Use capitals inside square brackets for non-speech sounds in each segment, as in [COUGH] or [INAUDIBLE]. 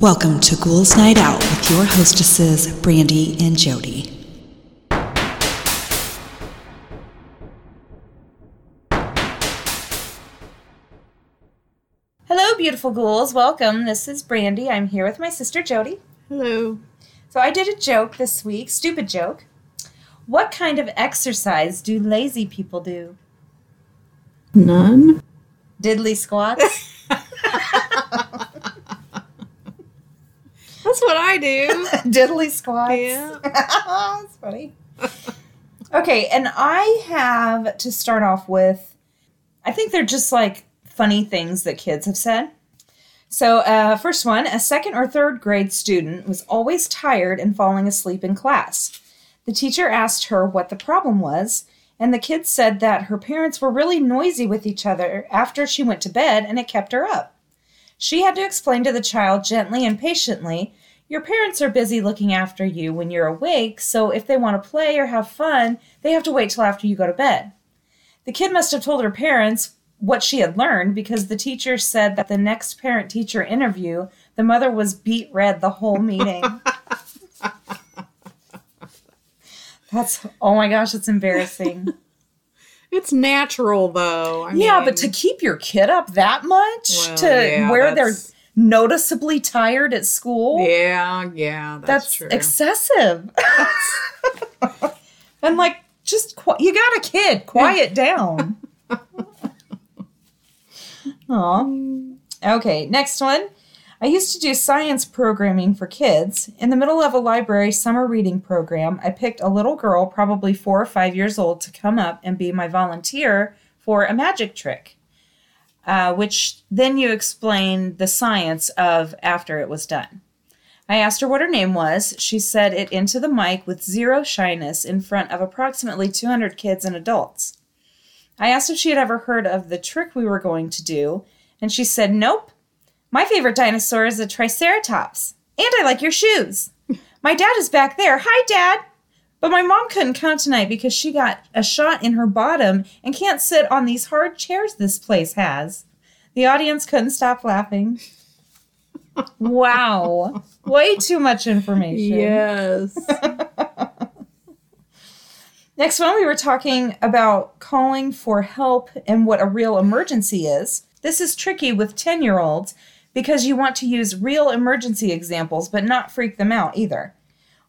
Welcome to Ghouls Night Out with your hostesses, Brandy and Jody. Hello, beautiful ghouls. Welcome. This is Brandy. I'm here with my sister Jody. Hello. So I did a joke this week, stupid joke. What kind of exercise do lazy people do? None. Diddly squats. [LAUGHS] That's what I do. [LAUGHS] Diddly squats. Yeah. [LAUGHS] That's funny. Okay, and I have to start off with I think they're just like funny things that kids have said. So, uh, first one a second or third grade student was always tired and falling asleep in class. The teacher asked her what the problem was, and the kid said that her parents were really noisy with each other after she went to bed and it kept her up. She had to explain to the child gently and patiently your parents are busy looking after you when you're awake, so if they want to play or have fun, they have to wait till after you go to bed. The kid must have told her parents what she had learned because the teacher said that the next parent teacher interview, the mother was beet red the whole meeting. [LAUGHS] That's, oh my gosh, it's embarrassing. It's natural though. I yeah, mean, but to keep your kid up that much Well, to yeah, where they're noticeably tired at school, Yeah, yeah, that's, that's, true. excessive. [LAUGHS] and like, just qui- you got a kid, quiet down. [LAUGHS] Aw. Okay, next one. I used to do science programming for kids. In the middle of a library summer reading program, I picked a little girl, probably four or five years old, to come up and be my volunteer for a magic trick, uh, which then you explain the science of after it was done. I asked her what her name was. She said it into the mic with zero shyness in front of approximately 200 kids and adults. I asked if she had ever heard of the trick we were going to do, and she said, Nope. My favorite dinosaur is a Triceratops. And I like your shoes. My dad is back there. Hi, Dad. But my mom couldn't come tonight because she got a shot in her bottom and can't sit on these hard chairs this place has. The audience couldn't stop laughing. [LAUGHS] wow. Way too much information. yes. [LAUGHS] Next one, we were talking about calling for help and what a real emergency is. This is tricky with 10 year olds because you want to use real emergency examples but not freak them out either.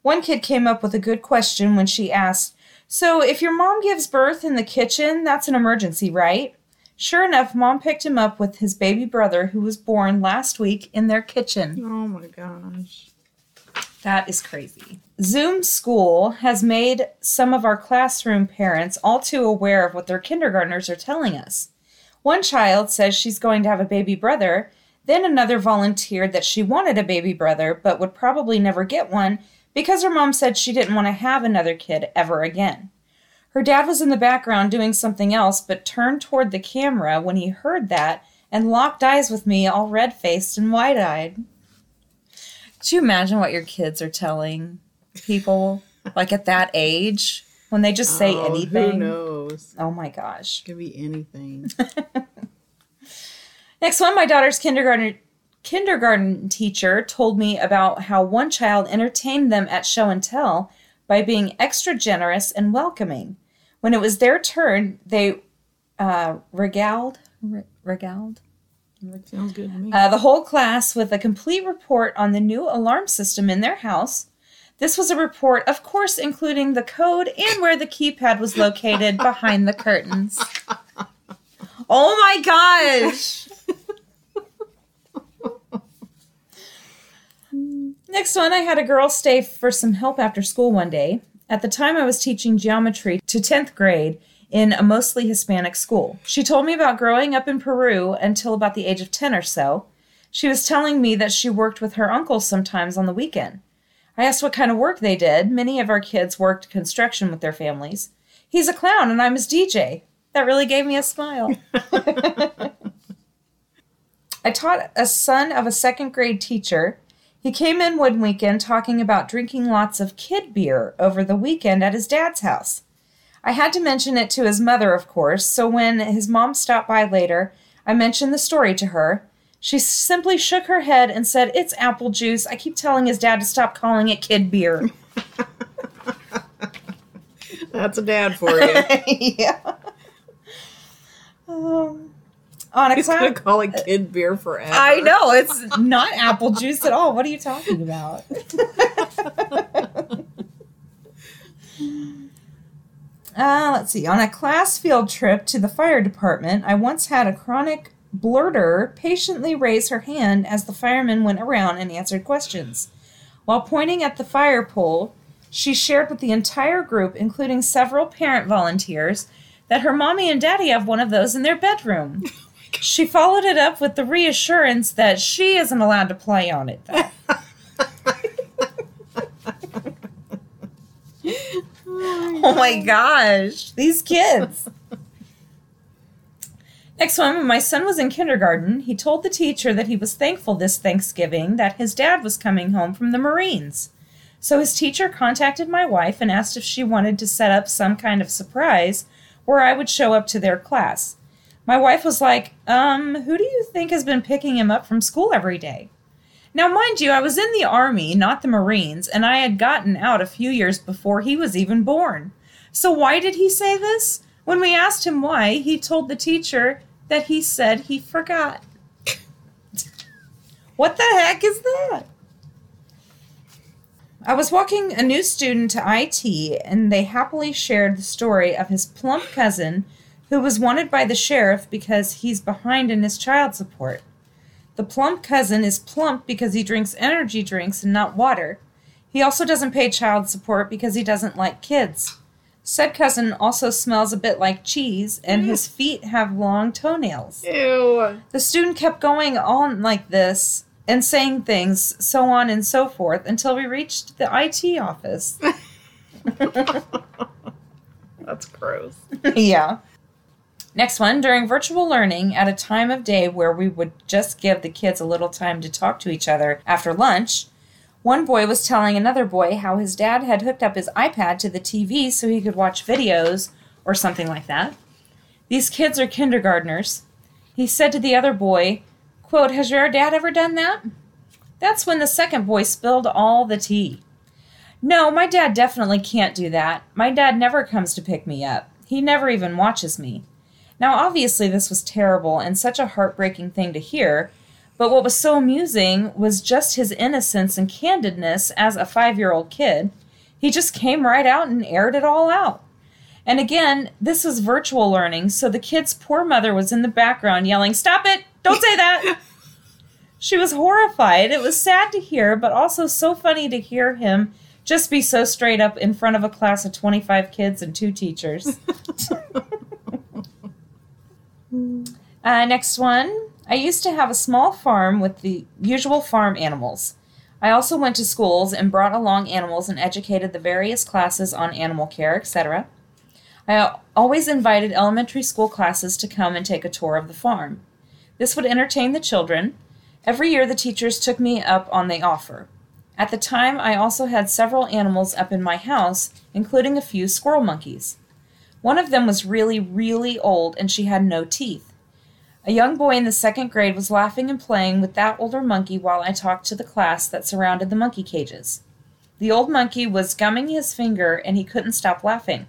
One kid came up with a good question when she asked, So, if your mom gives birth in the kitchen, that's an emergency, right? Sure enough, mom picked him up with his baby brother who was born last week in their kitchen. oh my gosh. That is crazy. Zoom School has made some of our classroom parents all too aware of what their kindergartners are telling us. One child says she's going to have a baby brother, then another volunteered that she wanted a baby brother but would probably never get one because her mom said she didn't want to have another kid ever again. Her dad was in the background doing something else but turned toward the camera when he heard that and locked eyes with me, all red faced and wide eyed. Could you imagine what your kids are telling people like at that age when they just say Oh, anything? Who knows? Oh my gosh. It Could be anything. [LAUGHS] Next one, my daughter's kindergarten kindergarten teacher told me about how one child entertained them at show and tell by being extra generous and welcoming. When it was their turn, they uh, regaled, re- regaled Sounds good to me. uh, the whole class with a complete report on the new alarm system in their house. This was a report, of course, including the code and where the keypad was located behind the curtains. [LAUGHS] Oh my gosh! [LAUGHS] Next one, I had a girl stay for some help after school one day. At the time, I was teaching geometry to 10th grade in a mostly Hispanic school. She told me about growing up in Peru until about the age of 10 or so. She was telling me that she worked with her uncle sometimes on the weekend. I asked what kind of work they did. Many of our kids worked construction with their families. He's a clown and I'm his DJ. That really gave me a smile. [LAUGHS] I taught a son of a second grade teacher. He came in one weekend talking about drinking lots of kid beer over the weekend at his dad's house. I had to mention it to his mother, of course, so when his mom stopped by later, I mentioned the story to her. She simply shook her head and said, It's apple juice. I keep telling his dad to stop calling it kid beer. That's a dad for you. [LAUGHS] yeah. Um, on a He's gonna call it kid beer forever. I know, it's [LAUGHS] not apple juice at all. What are you talking about? [LAUGHS] Uh, let's see. On a class field trip to the fire department, I once had a chronic blurter patiently raise her hand as the firemen went around and answered questions. While pointing at the fire pole, she shared with the entire group, including several parent volunteers, that her mommy and daddy have one of those in their bedroom. [LAUGHS] She followed it up with the reassurance that she isn't allowed to play on it, though. [LAUGHS] Oh my gosh, these kids. Next one, when my son was in kindergarten, he told the teacher that he was thankful this Thanksgiving that his dad was coming home from the Marines. So his teacher contacted my wife and asked if she wanted to set up some kind of surprise where I would show up to their class. My wife was like, Um, who do you think has been picking him up from school every day? Now, mind you, I was in the Army, not the Marines, and I had gotten out a few years before he was even born. So, why did he say this? When we asked him why, he told the teacher that he said he forgot. [LAUGHS] what the heck is that? I was walking a new student to IT, and they happily shared the story of his plump cousin who was wanted by the sheriff because he's behind in his child support. The plump cousin is plump because he drinks energy drinks and not water. He also doesn't pay child support because he doesn't like kids. Said cousin also smells a bit like cheese, and his mm. feet have long toenails. Ew. The student kept going on like this and saying things, so on and so forth, until we reached the IT office. [LAUGHS] That's gross. [LAUGHS] yeah. Next one, during virtual learning at a time of day where we would just give the kids a little time to talk to each other after lunch, one boy was telling another boy how his dad had hooked up his iPad to the TV so he could watch videos or something like that. These kids are kindergartners. He said to the other boy, quote, Has your dad ever done that? That's when the second boy spilled all the tea. No, my dad definitely can't do that. My dad never comes to pick me up. He never even watches me. Now, obviously, this was terrible and such a heartbreaking thing to hear, but what was so amusing was just his innocence and candidness as a five year old kid. He just came right out and aired it all out. And again, this was virtual learning, so the kid's poor mother was in the background yelling, Stop it! Don't say that! [LAUGHS] she was horrified. It was sad to hear, but also so funny to hear him just be so straight up in front of a class of 25 kids and two teachers. [LAUGHS] [LAUGHS] Uh, next one. I used to have a small farm with the usual farm animals. I also went to schools and brought along animals and educated the various classes on animal care, etc. I always invited elementary school classes to come and take a tour of the farm. This would entertain the children. Every year, the teachers took me up on the offer. At the time, I also had several animals up in my house, including a few squirrel monkeys. One of them was really, really old, and she had no teeth. A young boy in the second grade was laughing and playing with that older monkey while I talked to the class that surrounded the monkey cages. The old monkey was gumming his finger and he couldn't stop laughing.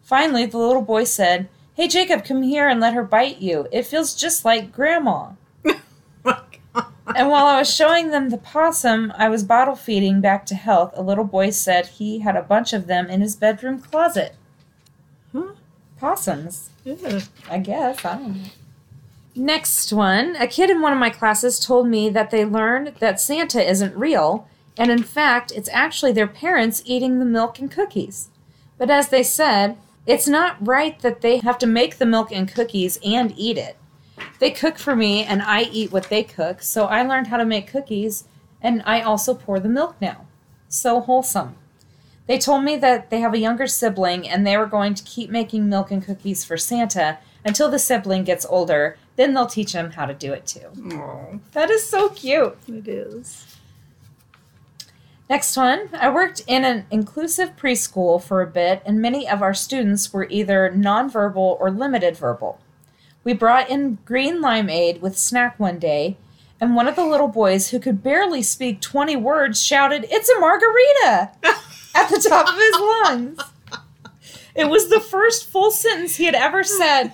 Finally, the little boy said, Hey, Jacob, come here and let her bite you. It feels just like Grandma. [LAUGHS] Oh and while I was showing them the possum I was bottle feeding back to health, a little boy said he had a bunch of them in his bedroom closet. Huh? Possums. Yeah. I guess. I don't know. Next one. A kid in one of my classes told me that they learned that Santa isn't real, and in fact, it's actually their parents eating the milk and cookies. But as they said, it's not right that they have to make the milk and cookies and eat it. They cook for me, and I eat what they cook, so I learned how to make cookies, and I also pour the milk now. So wholesome. They told me that they have a younger sibling and they were going to keep making milk and cookies for Santa until the sibling gets older. Then they'll teach him how to do it too. Oh, That is so cute. it is. Next one. I worked in an inclusive preschool for a bit, and many of our students were either nonverbal or limited verbal. We brought in green limeade with snack one day, and one of the little boys, who could barely speak 20 words, shouted, It's a margarita! [LAUGHS] at the top of his lungs. It was the first full sentence he had ever said.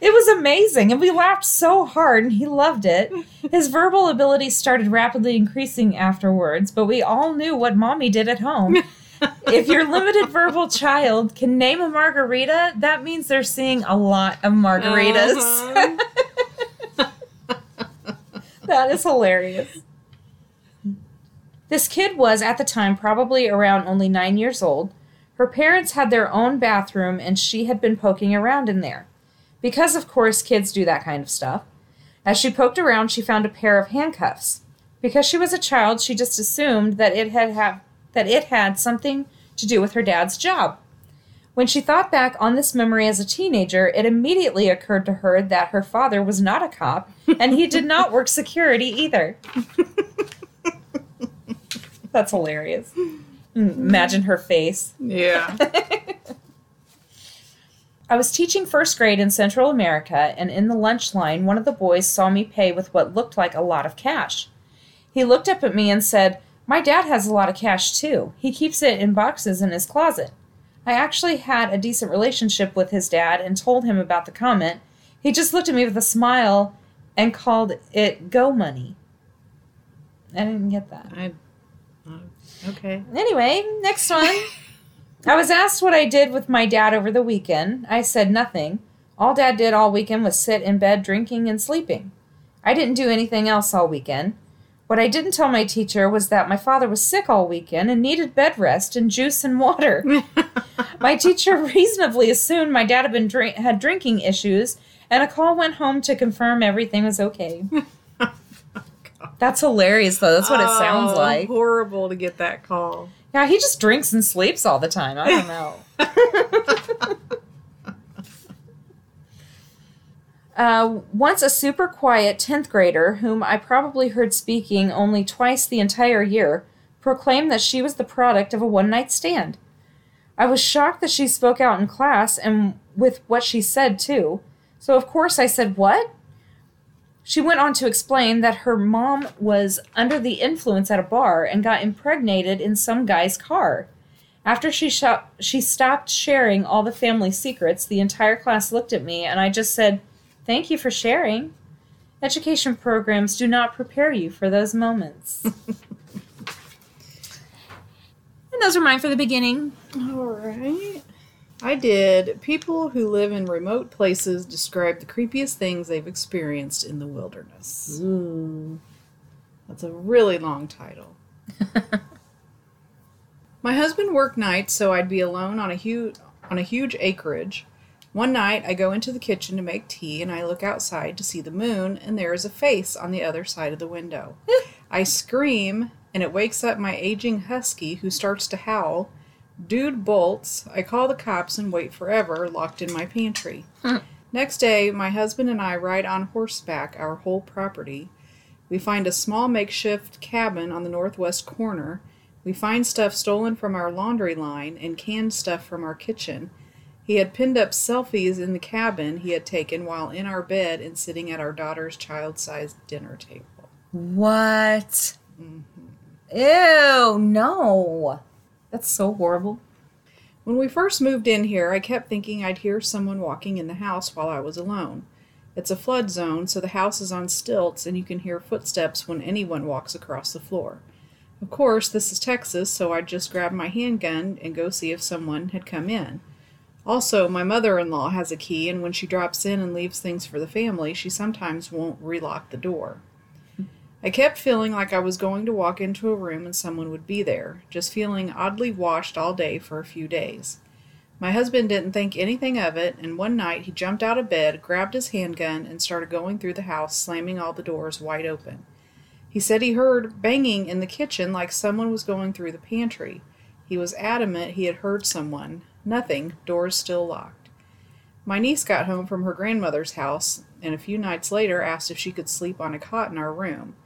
It was amazing, and we laughed so hard, and he loved it. His verbal ability started rapidly increasing afterwards, but we all knew what mommy did at home. If your limited verbal child can name a margarita, that means they're seeing a lot of margaritas. Uh-huh. [LAUGHS] that is hilarious. This kid was, at the time, probably around only nine years old. Her parents had their own bathroom, and she had been poking around in there. Because, of course, kids do that kind of stuff. As she poked around, she found a pair of handcuffs. Because she was a child, she just assumed that it had ha- that it had something to do with her dad's job. When she thought back on this memory as a teenager, it immediately occurred to her that her father was not a cop and he did not work security either. [LAUGHS] That's hilarious. Imagine her face. Yeah. [LAUGHS] I was teaching first grade in Central America, and in the lunch line, one of the boys saw me pay with what looked like a lot of cash. He looked up at me and said, My dad has a lot of cash too. He keeps it in boxes in his closet. I actually had a decent relationship with his dad and told him about the comment. He just looked at me with a smile and called it go money. I didn't get that. I. Okay. Anyway, next one. I was asked what I did with my dad over the weekend. I said nothing. All dad did all weekend was sit in bed drinking and sleeping. I didn't do anything else all weekend. What I didn't tell my teacher was that my father was sick all weekend and needed bed rest and juice and water. [LAUGHS] my teacher reasonably assumed my dad had been drink- had drinking issues, and a call went home to confirm everything was okay. [LAUGHS] That's hilarious, though. That's what it sounds Oh, like. Horrible to get that call. Yeah, he just drinks and sleeps all the time. I don't know. [LAUGHS] uh, once a super quiet 10th grader, whom I probably heard speaking only twice the entire year, proclaimed that she was the product of a one night stand. I was shocked that she spoke out in class and with what she said, too. So, of course, I said, What? She went on to explain that her mom was under the influence at a bar and got impregnated in some guy's car. After she shop- she stopped sharing all the family secrets, the entire class looked at me and I just said, "Thank you for sharing." Education programs do not prepare you for those moments. [LAUGHS] and those are mine for the beginning. All right. I did. People who live in remote places describe the creepiest things they've experienced in the wilderness. Ooh. That's a really long title. [LAUGHS] My husband worked nights, so I'd be alone on a huge on a huge acreage. One night, I go into the kitchen to make tea, and I look outside to see the moon, and there is a face on the other side of the window. [LAUGHS] I scream, and it wakes up my aging husky, who starts to howl. Dude bolts. I call the cops and wait forever, locked in my pantry. Hmm. Next day, my husband and I ride on horseback our whole property. We find a small makeshift cabin on the northwest corner. We find stuff stolen from our laundry line and canned stuff from our kitchen. He had pinned up selfies in the cabin he had taken while in our bed and sitting at our daughter's child sized dinner table. What? Mm-hmm. Ew, no. That's so horrible. When we first moved in here, I kept thinking I'd hear someone walking in the house while I was alone. It's a flood zone, so the house is on stilts and you can hear footsteps when anyone walks across the floor. Of course, this is Texas, so I'd just grab my handgun and go see if someone had come in. Also, my mother in law has a key, and when she drops in and leaves things for the family, she sometimes won't relock the door. I kept feeling like I was going to walk into a room and someone would be there, just feeling oddly washed all day for a few days. My husband didn't think anything of it, and one night he jumped out of bed, grabbed his handgun, and started going through the house, slamming all the doors wide open. He said he heard banging in the kitchen like someone was going through the pantry. He was adamant he had heard someone. Nothing, doors still locked. My niece got home from her grandmother's house, and a few nights later asked if she could sleep on a cot in our room.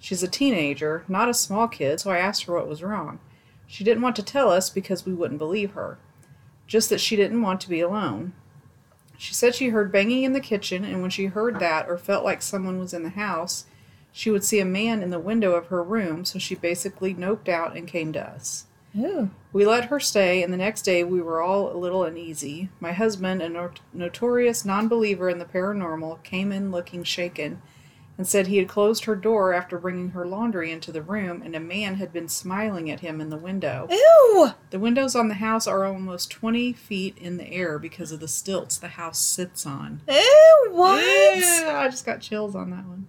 She's a teenager, not a small kid, so I asked her what was wrong. She didn't want to tell us because we wouldn't believe her, just that she didn't want to be alone. She said she heard banging in the kitchen, and when she heard that or felt like someone was in the house, she would see a man in the window of her room, so she basically noped out and came to us. Ooh. We let her stay, and the next day we were all a little uneasy. My husband, a not- notorious non believer in the paranormal, came in looking shaken and said he had closed her door after bringing her laundry into the room, and a man had been smiling at him in the window. Ew. The windows on the house are almost 20 feet in the air because of the stilts the house sits on. Ew. What? Yeah, I just got chills on that one.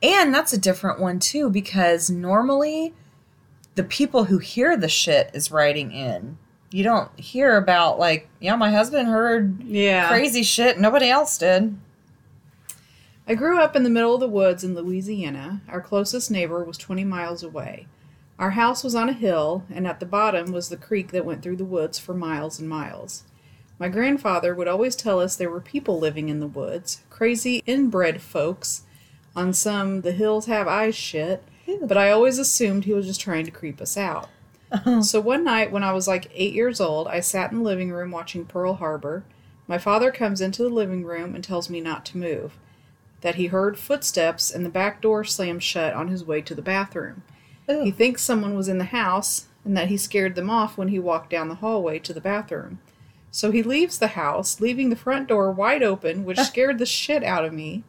And that's a different one too, because normally the people who hear the shit is writing in. You don't hear about like, yeah, my husband heard Yeah. crazy shit. Nobody else did. I grew up in the middle of the woods in Louisiana. Our closest neighbor was 20 miles away. Our house was on a hill, and at the bottom was the creek that went through the woods for miles and miles. My grandfather would always tell us there were people living in the woods, crazy inbred folks on some the hills have eyes shit, but I always assumed he was just trying to creep us out. Uh-huh. So one night when I was like eight years old, I sat in the living room watching Pearl Harbor. My father comes into the living room and tells me not to move that he heard footsteps and the back door slammed shut on his way to the bathroom. Ooh. He thinks someone was in the house and that he scared them off when he walked down the hallway to the bathroom. So he leaves the house, leaving the front door wide open, which scared the shit out of me.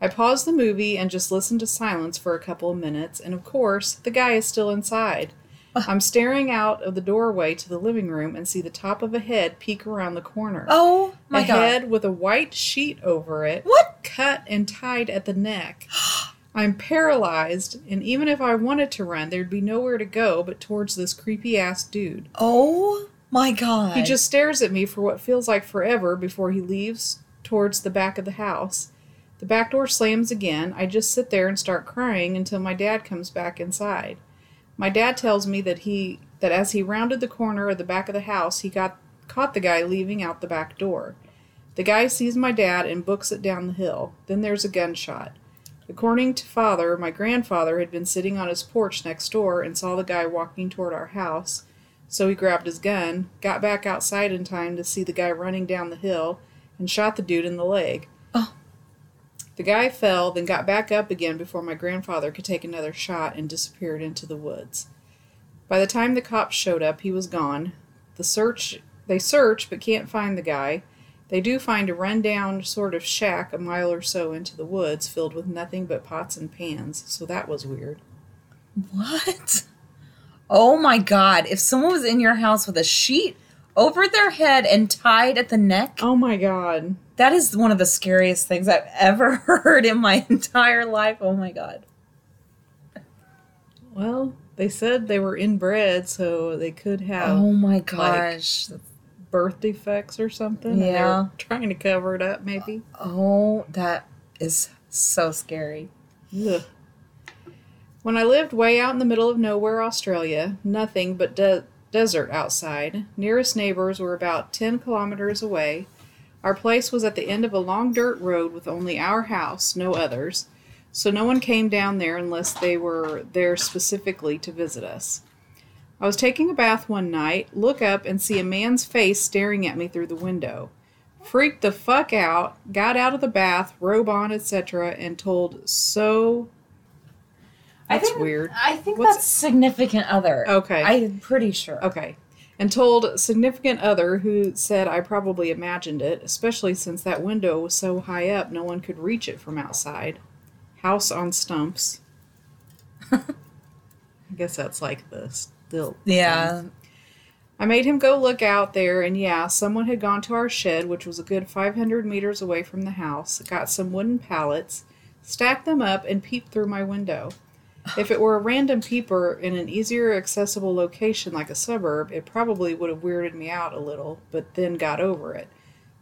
I paused the movie and just listened to silence for a couple of minutes, and of course, the guy is still inside. [LAUGHS] I'm staring out of the doorway to the living room and see the top of a head peek around the corner Oh my a god. head with a white sheet over it, What? cut and tied at the neck. [GASPS] I'm paralyzed, and even if I wanted to run, there'd be nowhere to go but towards this creepy ass dude. Oh my god. He just stares at me for what feels like forever before he leaves towards the back of the house. The back door slams again. I just sit there and start crying until my dad comes back inside. My dad tells me that he that as he rounded the corner of the back of the house, he got caught the guy leaving out the back door. The guy sees my dad and books it down the hill. Then there's a gunshot. According to father, my grandfather had been sitting on his porch next door and saw the guy walking toward our house. So he grabbed his gun, got back outside in time to see the guy running down the hill, and shot the dude in the leg. The guy fell, then got back up again before my grandfather could take another shot and disappeared into the woods. By the time the cops showed up, he was gone. The search they search but can't find the guy. They do find a rundown sort of shack a mile or so into the woods filled with nothing but pots and pans, so that was weird. What? Oh my god. If someone was in your house with a sheet over their head and tied at the neck, Oh my god. That is one of the scariest things I've ever [LAUGHS] heard in my entire life. Oh my god. Well, they said they were inbred, so they could have Oh my gosh. birth defects or something. and they were Yeah. trying to cover it up, maybe. oh, that is so scary. Ugh. When I lived way out in the middle of nowhere, Australia, nothing but de- desert outside. Nearest neighbors were about 10 kilometers away. Our place was at the end of a long dirt road with only our house, no others. So no one came down there unless they were there specifically to visit us. I was taking a bath one night, look up and see a man's face staring at me through the window. Freaked the fuck out, got out of the bath, robe on, etc., and told so That's think, weird. I think What's- that's significant other. Okay. I'm pretty sure. Okay. And told significant other who said I probably imagined it, especially since that window was so high up no one could reach it from outside. House on stumps. [LAUGHS] I guess that's like the still. Yeah. I made him go look out there, and yeah, someone had gone to our shed, which was a good 500 meters away from the house, got some wooden pallets, stacked them up, and peeped through my window. If it were a random peeper in an easier accessible location like a suburb, it probably would have weirded me out a little, but then got over it.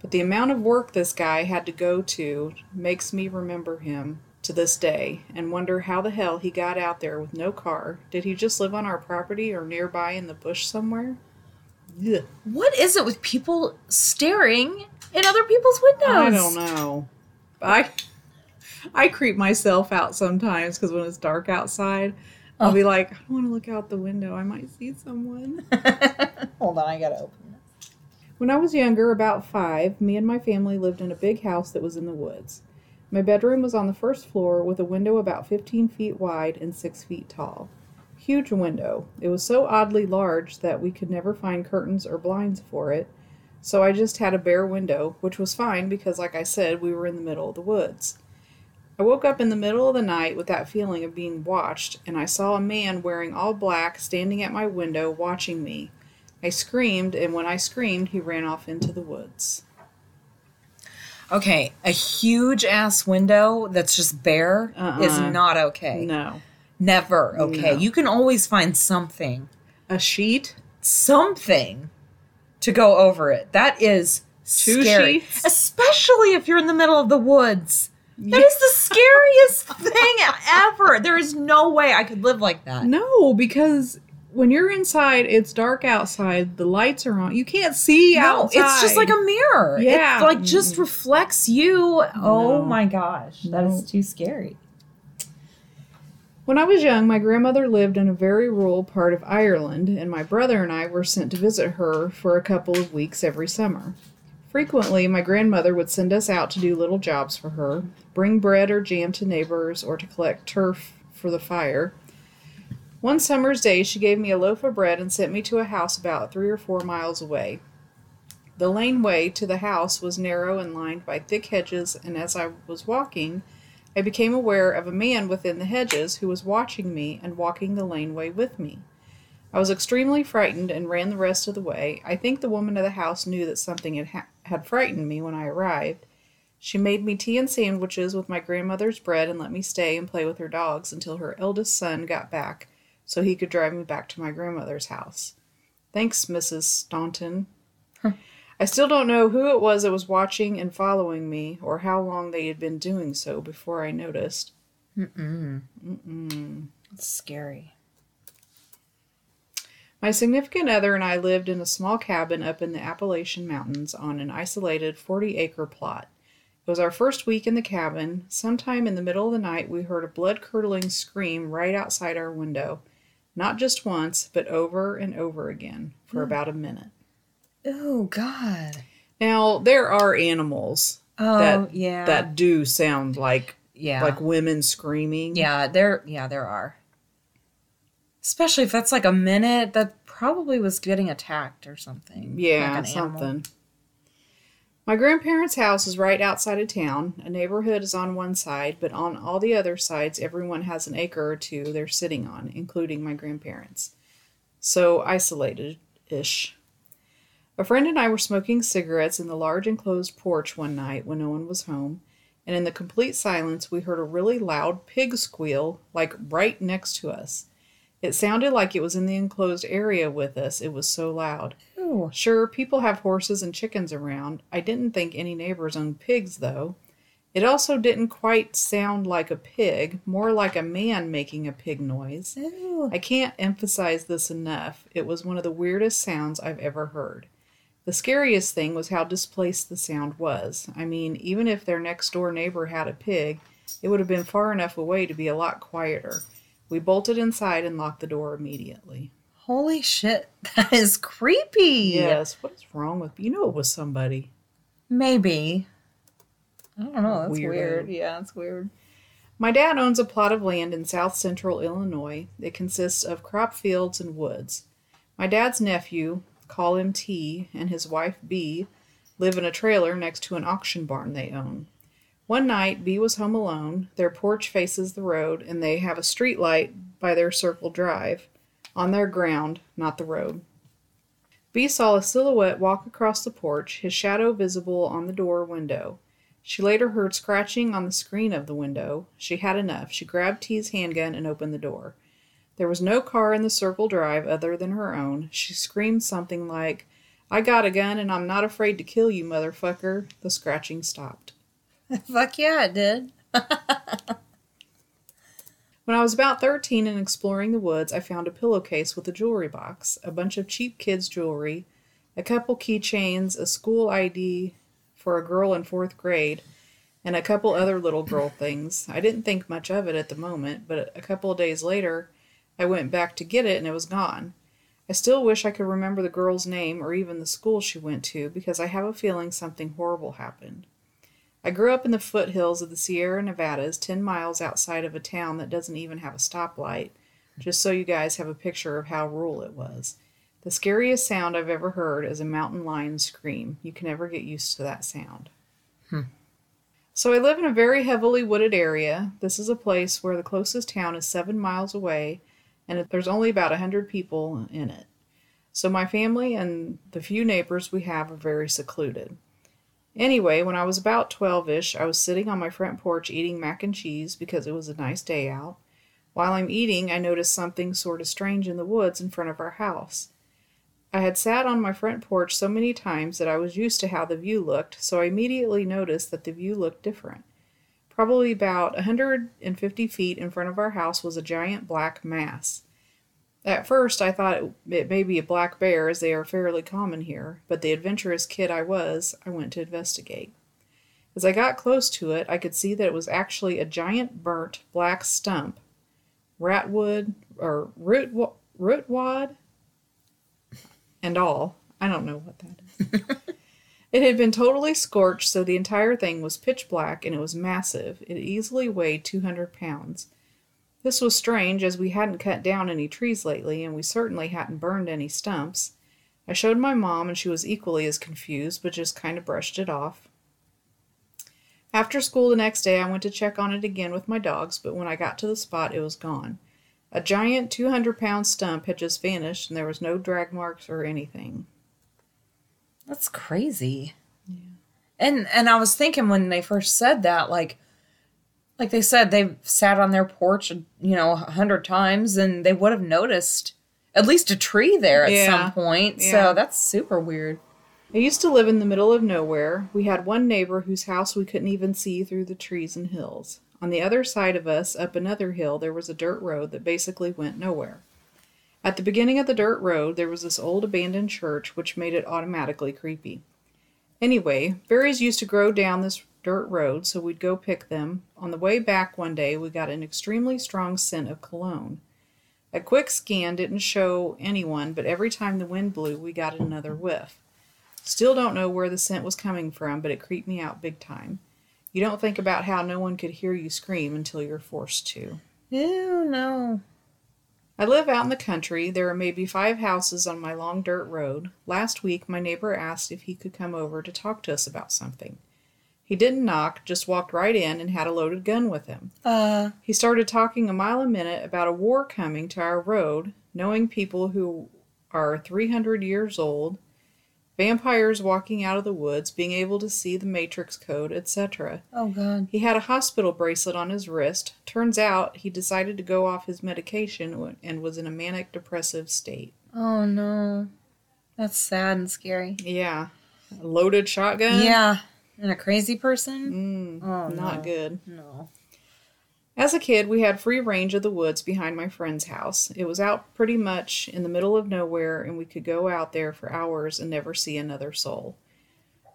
But the amount of work this guy had to go to makes me remember him to this day and wonder how the hell he got out there with no car. Did he just live on our property or nearby in the bush somewhere? Ugh. What is it with people staring in other people's windows? I don't know. I I creep myself out sometimes because when it's dark outside, I'll Oh. be like, I don't want to look out the window. I might see someone. [LAUGHS] Hold on, I gotta open it. When I was younger, about five, me and my family lived in a big house that was in the woods. My bedroom was on the first floor with a window about 15 feet wide and 6 feet tall. Huge window. It was so oddly large that we could never find curtains or blinds for it, so I just had a bare window, which was fine because, like I said, we were in the middle of the woods. I woke up in the middle of the night with that feeling of being watched, and I saw a man wearing all black standing at my window watching me. I screamed, and when I screamed, he ran off into the woods. Okay, a huge ass window that's just bare is Uh-uh. not okay. No. Never okay. No. You can always find something, A sheet? something to go over it. That is Two scary, sheets? especially if you're in the middle of the woods. That is the scariest thing ever. There is no way I could live like that. No, because when you're inside, it's dark outside, the lights are on. You can't see No, outside. it's just like a mirror. Yeah. It like just mm-hmm. reflects you. Oh my gosh. That is No. too scary. When I was young, my grandmother lived in a very rural part of Ireland, and my brother and I were sent to visit her for a couple of weeks every summer. Frequently, my grandmother would send us out to do little jobs for her, bring bread or jam to neighbors, or to collect turf for the fire. One summer's day, she gave me a loaf of bread and sent me to a house about three or four miles away. The laneway to the house was narrow and lined by thick hedges, and as I was walking, I became aware of a man within the hedges who was watching me and walking the laneway with me. I was extremely frightened and ran the rest of the way. I think the woman of the house knew that something had, ha- had frightened me when I arrived. She made me tea and sandwiches with my grandmother's bread and let me stay and play with her dogs until her eldest son got back so he could drive me back to my grandmother's house. Thanks, Mrs. Staunton. I still don't know who it was that was watching and following me or how long they had been doing so before I noticed. Mm-mm. Mm-mm. It's scary. My significant other and I lived in a small cabin up in the Appalachian Mountains on an isolated 40 acre plot. It was our first week in the cabin. Sometime in the middle of the night, we heard a blood curdling scream right outside our window. Not just once, but over and over again for hmm. about a minute. Oh God. Now, there are animals Oh that, yeah. that do sound like, yeah. like women screaming. yeah, there yeah, there are. Especially if that's like a minute, that probably was getting attacked or something. Yeah, like animal. something. My grandparents' house is right outside of town. A neighborhood is on one side, but on all the other sides, everyone has an acre or two they're sitting on, including my grandparents. So isolated ish. A friend and I were smoking cigarettes in the large enclosed porch one night when no one was home, and in the complete silence, we heard a really loud pig squeal, like right next to us. It sounded like it was in the enclosed area with us, it was so loud. Ooh. Sure, people have horses and chickens around. I didn't think any neighbors owned pigs, though. It also didn't quite sound like a pig, more like a man making a pig noise. Ew. I can't emphasize this enough. It was one of the weirdest sounds I've ever heard. The scariest thing was how displaced the sound was. I mean, even if their next door neighbor had a pig, it would have been far enough away to be a lot quieter. We bolted inside and locked the door immediately. Holy shit. [LAUGHS] That is creepy. Yes, what is wrong with you? Know it was somebody. Maybe. I don't know. That's Weirdo. weird. Yeah, it's weird. My dad owns a plot of land in south central Illinois. It consists of crop fields and woods. My dad's nephew, call him T, and his wife B live in a trailer next to an auction barn they own. One night, B was home alone. Their porch faces the road, and they have a street light by their circle drive on their ground, not the road. B saw a silhouette walk across the porch, his shadow visible on the door window. She later heard scratching on the screen of the window. She had enough. She grabbed T's handgun and opened the door. There was no car in the circle drive other than her own. She screamed something like, I got a gun and I'm not afraid to kill you, motherfucker. The scratching stopped. [LAUGHS] Fuck yeah, it did. [LAUGHS] When I was about 13 and exploring the woods, I found a pillowcase with a jewelry box, a bunch of cheap kids' jewelry, a couple keychains, a school ID for a girl in fourth grade, and a couple other little girl [LAUGHS] things. I didn't think much of it at the moment, but a couple of days later, I went back to get it and it was gone. I still wish I could remember the girl's name or even the school she went to because I have a feeling something horrible happened. I grew up in the foothills of the Sierra Nevadas, 10 miles outside of a town that doesn't even have a stoplight, just so you guys have a picture of how rural it was. The scariest sound I've ever heard is a mountain lion scream. You can never get used to that sound. Hmm. So I live in a very heavily wooded area. This is a place where the closest town is seven miles away, and there's only about a hundred people in it. So my family and the few neighbors we have are very secluded. Anyway, when I was about 12 ish, I was sitting on my front porch eating mac and cheese because it was a nice day out. While I'm eating, I noticed something sort of strange in the woods in front of our house. I had sat on my front porch so many times that I was used to how the view looked, so I immediately noticed that the view looked different. Probably about a 150 feet in front of our house was a giant black mass. At first, I thought it, it may be a black bear, as they are fairly common here, but the adventurous kid I was, I went to investigate. As I got close to it, I could see that it was actually a giant burnt black stump, ratwood or root root wad, and all. I don't know what that is. [LAUGHS] it had been totally scorched, so the entire thing was pitch black and it was massive. It easily weighed 200 pounds. This was strange, as we hadn't cut down any trees lately, and we certainly hadn't burned any stumps. I showed my mom, and she was equally as confused, but just kind of brushed it off. After school the next day, I went to check on it again with my dogs, but when I got to the spot, it was gone. A giant 200 pound stump had just vanished, and there was no drag marks or anything. That's crazy. Yeah. And and I was thinking when they first said that, like like they said, they've sat on their porch, you know, a hundred times, and they would have noticed at least a tree there at Yeah. some point. Yeah. So that's super weird. I used to live in the middle of nowhere. We had one neighbor whose house we couldn't even see through the trees and hills. On the other side of us, up another hill, there was a dirt road that basically went nowhere. At the beginning of the dirt road, there was this old abandoned church, which made it automatically creepy. Anyway, berries used to grow down this dirt road, so we'd go pick them. On the way back one day, we got an extremely strong scent of cologne. A quick scan didn't show anyone, but every time the wind blew, we got another whiff. Still don't know where the scent was coming from, but it creeped me out big time. You don't think about how no one could hear you scream until you're forced to. Ew, no. I live out in the country. There are maybe five houses on my long dirt road. Last week, my neighbor asked if he could come over to talk to us about something. He didn't knock, just walked right in and had a loaded gun with him. Uh, He started talking a mile a minute about a war coming to our road, knowing people who are 300 years old, vampires walking out of the woods, being able to see the matrix code, etc. oh god. He had a hospital bracelet on his wrist. Turns out he decided to go off his medication and was in a manic depressive state. Oh no. That's sad and scary. Yeah. A loaded shotgun? Yeah. And a crazy person? Mm, Oh, not no. good. No. As a kid, we had free range of the woods behind my friend's house. It was out pretty much in the middle of nowhere, and we could go out there for hours and never see another soul.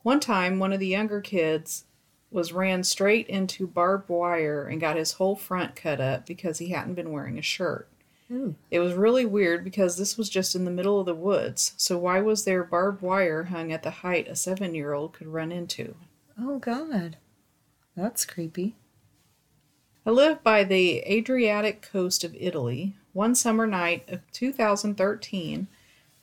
One time, one of the younger kids was ran straight into barbed wire and got his whole front cut up because he hadn't been wearing a shirt. Ooh. It was really weird because this was just in the middle of the woods, so why was there barbed wire hung at the height a seven year old could run into? Oh god. That's creepy. I live by the Adriatic coast of Italy. One summer night of 2013,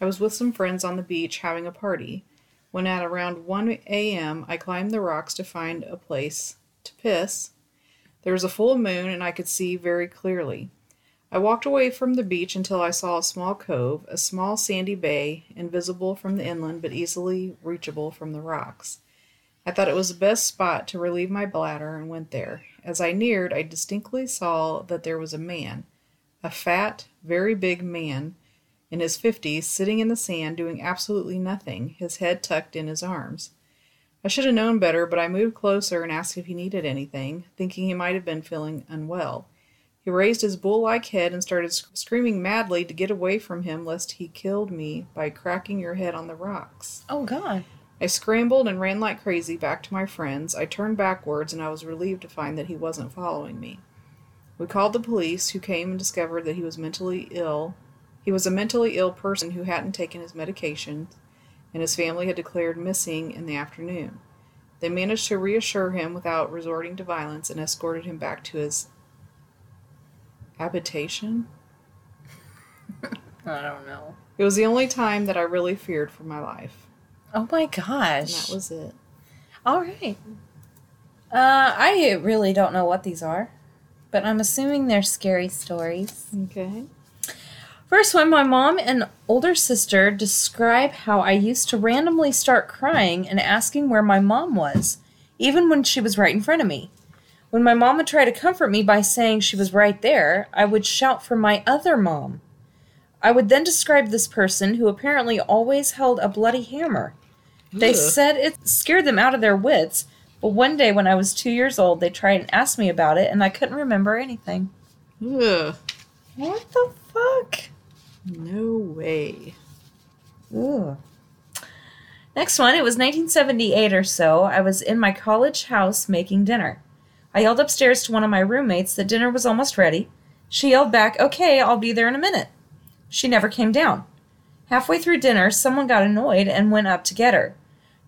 I was with some friends on the beach having a party. When at around 1 a.m., I climbed the rocks to find a place to piss. There was a full moon and I could see very clearly. I walked away from the beach until I saw a small cove, a small sandy bay, invisible from the inland but easily reachable from the rocks. I thought it was the best spot to relieve my bladder and went there. As I neared, I distinctly saw that there was a man, a fat, very big man in his fifties, sitting in the sand doing absolutely nothing, his head tucked in his arms. I should have known better, but I moved closer and asked if he needed anything, thinking he might have been feeling unwell. He raised his bull like head and started sc- screaming madly to get away from him lest he killed me by cracking your head on the rocks. Oh god. I scrambled and ran like crazy back to my friends. I turned backwards and I was relieved to find that he wasn't following me. We called the police, who came and discovered that he was mentally ill. He was a mentally ill person who hadn't taken his medications, and his family had declared missing in the afternoon. They managed to reassure him without resorting to violence and escorted him back to his habitation. [LAUGHS] I don't know. It was the only time that I really feared for my life. Oh my And gosh. that was it. All right. Uh, I really don't know what these are, but I'm assuming they're scary stories. Okay. First one, my mom and older sister describe how I used to randomly start crying and asking where my mom was, even when she was right in front of me. When my mom would try to comfort me by saying she was right there, I would shout for my other mom. I would then describe this person who apparently always held a bloody hammer. They Ugh. said it scared them out of their wits, but one day when I was two years old, they tried and asked me about it, and I couldn't remember anything. Ugh. What the fuck? No way. Ooh. Next one, it was 1978 or so. I was in my college house making dinner. I yelled upstairs to one of my roommates that dinner was almost ready. She yelled back, Okay, I'll be there in a minute. She never came down. Halfway through dinner, someone got annoyed and went up to get her.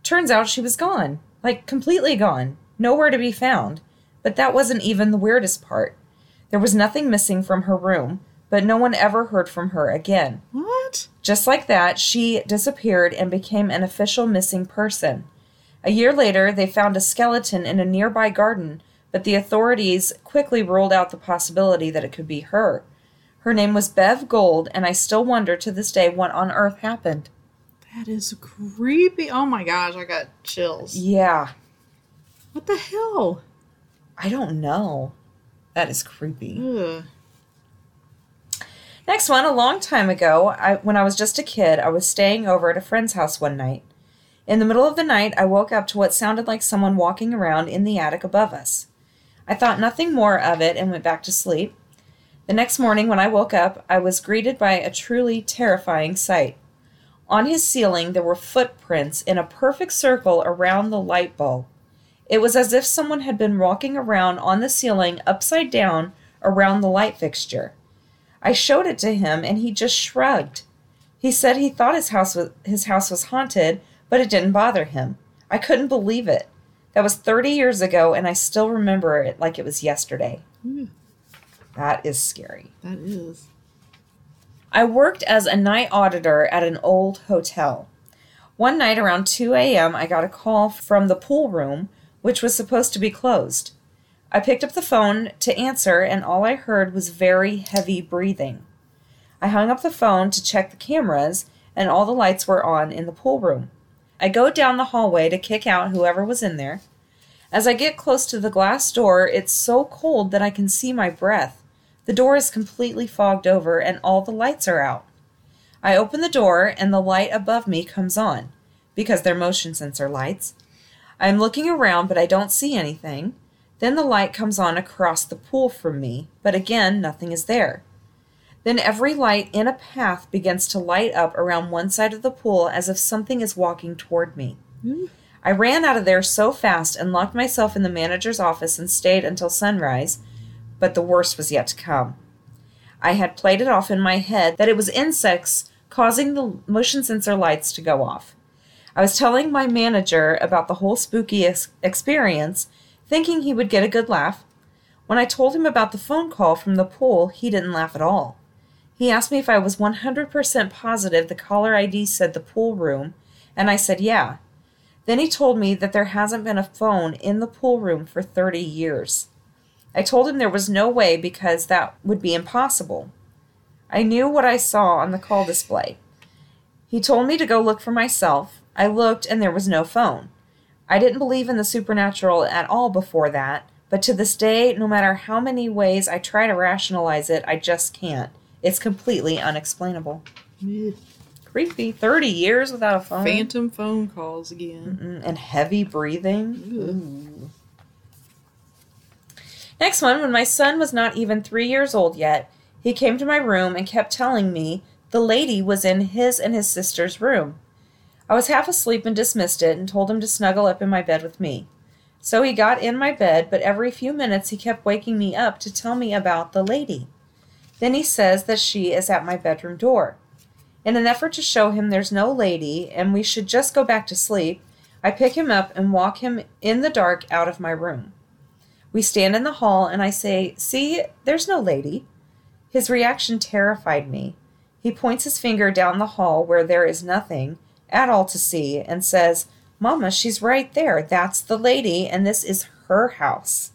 Turns out she was gone. Like, completely gone. Nowhere to be found. But that wasn't even the weirdest part. There was nothing missing from her room, but no one ever heard from her again. What? Just like that, she disappeared and became an official missing person. A year later, they found a skeleton in a nearby garden, but the authorities quickly ruled out the possibility that it could be her. Her name was Bev Gold, and I still wonder to this day what on earth happened. That is creepy. Oh my gosh, I got chills. Yeah, What the hell? I don't know. That is creepy. Ugh. Next one, a long time ago, I, when I was just a kid, I was staying over at a friend's house one night. In the middle of the night, I woke up to what sounded like someone walking around in the attic above us. I thought nothing more of it and went back to sleep. The next morning, when I woke up, I was greeted by a truly terrifying sight. On his ceiling, there were footprints in a perfect circle around the light bulb. It was as if someone had been walking around on the ceiling upside down around the light fixture. I showed it to him and he just shrugged. He said he thought his house was his house was haunted, but it didn't bother him. I couldn't believe it. That was 30 years ago and I still remember it like it was yesterday. Hmm. That is scary. That is. I worked as a night auditor at an old hotel. One night around 2 a.m., I got a call from the pool room, which was supposed to be closed. I picked up the phone to answer, and all I heard was very heavy breathing. I hung up the phone to check the cameras, and all the lights were on in the pool room. I go down the hallway to kick out whoever was in there. As I get close to the glass door, it's so cold that I can see my breath. The door is completely fogged over and all the lights are out. I open the door and the light above me comes on because they're motion sensor lights. I'm looking around but I don't see anything. Then the light comes on across the pool from me, but again, nothing is there. Then every light in a path begins to light up around one side of the pool as if something is walking toward me. Hmm. I ran out of there so fast and locked myself in the manager's office and stayed until sunrise, but the worst was yet to come. I had played it off in my head that it was insects causing the motion sensor lights to go off. I was telling my manager about the whole spooky ex- experience, thinking he would get a good laugh. When I told him about the phone call from the pool, he didn't laugh at all. He asked me if I was 100% positive the caller ID said the pool room, and I said yeah. Then he told me that there hasn't been a phone in the pool room for 30 years. I told him there was no way because that would be impossible. I knew what I saw on the call display. He told me to go look for myself. I looked and there was no phone. I didn't believe in the supernatural at all before that, but to this day, no matter how many ways I try to rationalize it, I just can't. It's completely unexplainable. Ugh. Creepy. 30 years without a phone. Phantom phone calls again. Mm, and heavy breathing. Next one, when my son was not even three years old yet, he came to my room and kept telling me the lady was in his and his sister's room. I was half asleep and dismissed it and told him to snuggle up in my bed with me. So he got in my bed, but every few minutes he kept waking me up to tell me about the lady. Then he says that she is at my bedroom door. In an effort to show him there's no lady and we should just go back to sleep, I pick him up and walk him in the dark out of my room. We stand in the hall and I say, See, there's no lady. His reaction terrified me. He points his finger down the hall where there is nothing at all to see and says, Mama, she's right there. That's the lady, and this is her house.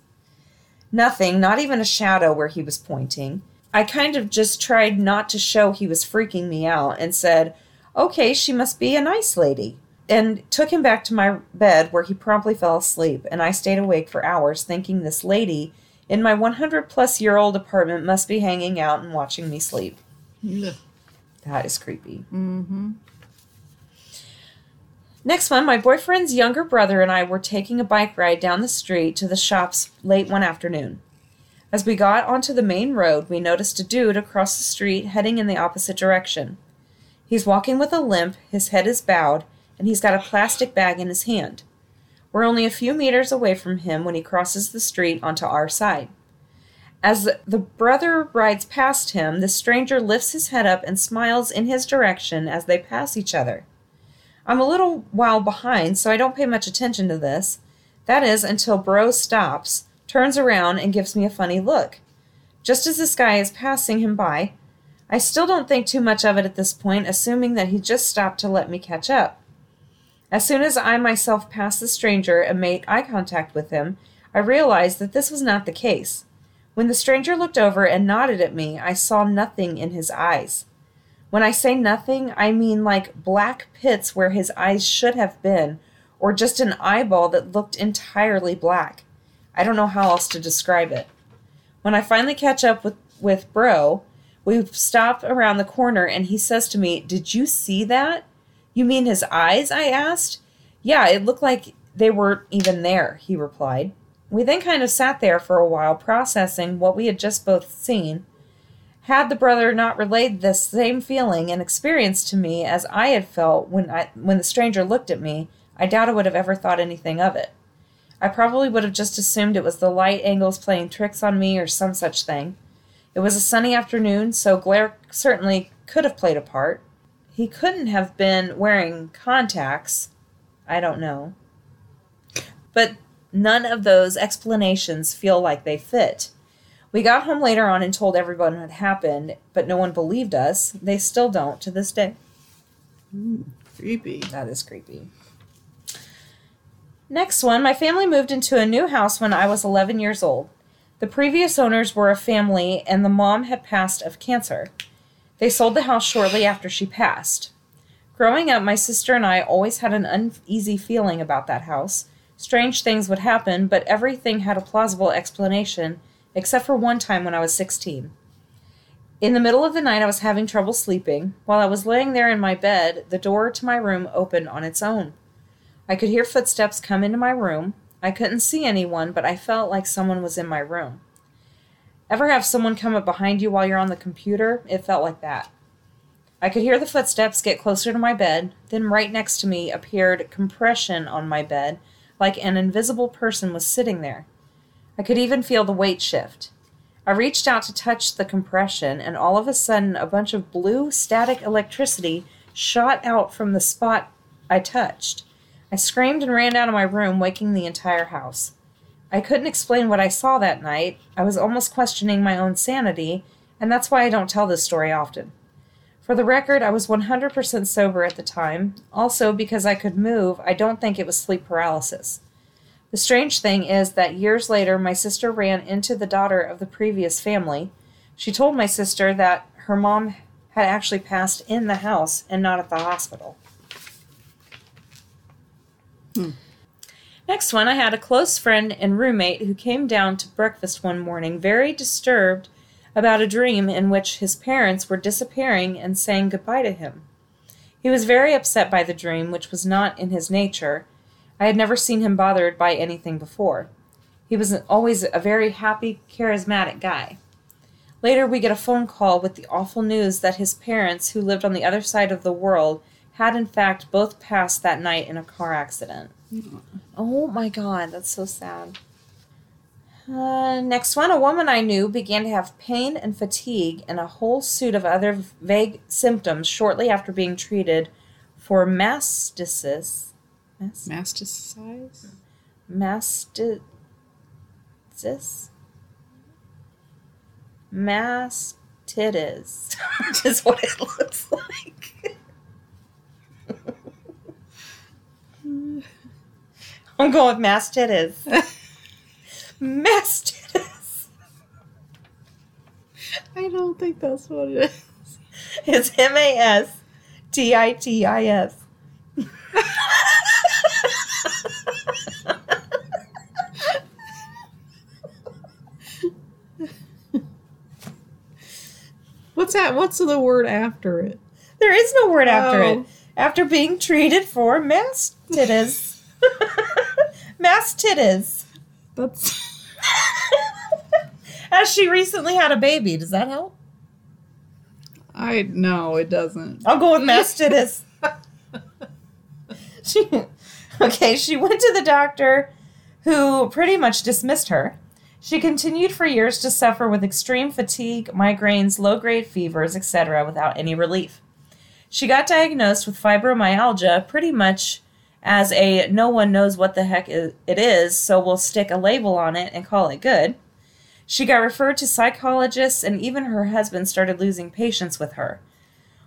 Nothing, not even a shadow where he was pointing. I kind of just tried not to show he was freaking me out and said, Okay, she must be a nice lady. And took him back to my bed where he promptly fell asleep, and I stayed awake for hours thinking this lady in my 100 plus year old apartment must be hanging out and watching me sleep. Ugh. That is creepy. Mm-hmm. Next one, my boyfriend's younger brother and I were taking a bike ride down the street to the shops late one afternoon. As we got onto the main road, we noticed a dude across the street heading in the opposite direction. He's walking with a limp, his head is bowed, and he's got a plastic bag in his hand. We're only a few meters away from him when he crosses the street onto our side. As the brother rides past him, the stranger lifts his head up and smiles in his direction as they pass each other. I'm a little while behind, so I don't pay much attention to this. That is, until Bro stops, turns around, and gives me a funny look. Just as this guy is passing him by, I still don't think too much of it at this point, assuming that he just stopped to let me catch up. As soon as I myself passed the stranger and made eye contact with him, I realized that this was not the case. When the stranger looked over and nodded at me, I saw nothing in his eyes. When I say nothing, I mean like black pits where his eyes should have been, or just an eyeball that looked entirely black. I don't know how else to describe it. When I finally catch up with, with Bro, we stop around the corner and he says to me, Did you see that? You mean his eyes? I asked. Yeah, it looked like they weren't even there, he replied. We then kind of sat there for a while processing what we had just both seen. Had the brother not relayed this same feeling and experience to me as I had felt when I when the stranger looked at me, I doubt I would have ever thought anything of it. I probably would have just assumed it was the light angles playing tricks on me or some such thing. It was a sunny afternoon, so glare certainly could have played a part. He couldn't have been wearing contacts. I don't know. But none of those explanations feel like they fit. We got home later on and told everyone what happened, but no one believed us. They still don't to this day. Creepy. That is creepy. Next one, my family moved into a new house when I was 11 years old. The previous owners were a family, and the mom had passed of cancer. They sold the house shortly after she passed. Growing up, my sister and I always had an uneasy feeling about that house. Strange things would happen, but everything had a plausible explanation, except for one time when I was 16. In the middle of the night, I was having trouble sleeping. While I was laying there in my bed, the door to my room opened on its own. I could hear footsteps come into my room. I couldn't see anyone, but I felt like someone was in my room. Ever have someone come up behind you while you're on the computer? It felt like that. I could hear the footsteps get closer to my bed, then right next to me appeared compression on my bed, like an invisible person was sitting there. I could even feel the weight shift. I reached out to touch the compression, and all of a sudden, a bunch of blue static electricity shot out from the spot I touched. I screamed and ran out of my room, waking the entire house. I couldn't explain what I saw that night. I was almost questioning my own sanity, and that's why I don't tell this story often. For the record, I was 100% sober at the time. Also, because I could move, I don't think it was sleep paralysis. The strange thing is that years later, my sister ran into the daughter of the previous family. She told my sister that her mom had actually passed in the house and not at the hospital. Hmm. Next one, I had a close friend and roommate who came down to breakfast one morning very disturbed about a dream in which his parents were disappearing and saying goodbye to him. He was very upset by the dream, which was not in his nature. I had never seen him bothered by anything before. He was always a very happy, charismatic guy. Later, we get a phone call with the awful news that his parents, who lived on the other side of the world, had in fact both passed that night in a car accident. Oh my god, that's so sad. Uh, next one, a woman I knew began to have pain and fatigue and a whole suit of other vague symptoms shortly after being treated for mastitis. Mas- Masticize? Mastis. Mastitis [LAUGHS] is what it looks like. I'm going with mastitis. [LAUGHS] mastitis. I don't think that's what it is. It's M A S T I T I S. What's that? What's the word after it? There is no word after Oh. it. After being treated for mastitis. Mastitis. That's [LAUGHS] As she recently had a baby. Does that help? I no, it doesn't. I'll go with mastitis. [LAUGHS] she, okay, she went to the doctor who pretty much dismissed her. She continued for years to suffer with extreme fatigue, migraines, low grade fevers, etc., without any relief. She got diagnosed with fibromyalgia pretty much as a no one knows what the heck it is, so we'll stick a label on it and call it good. She got referred to psychologists, and even her husband started losing patience with her.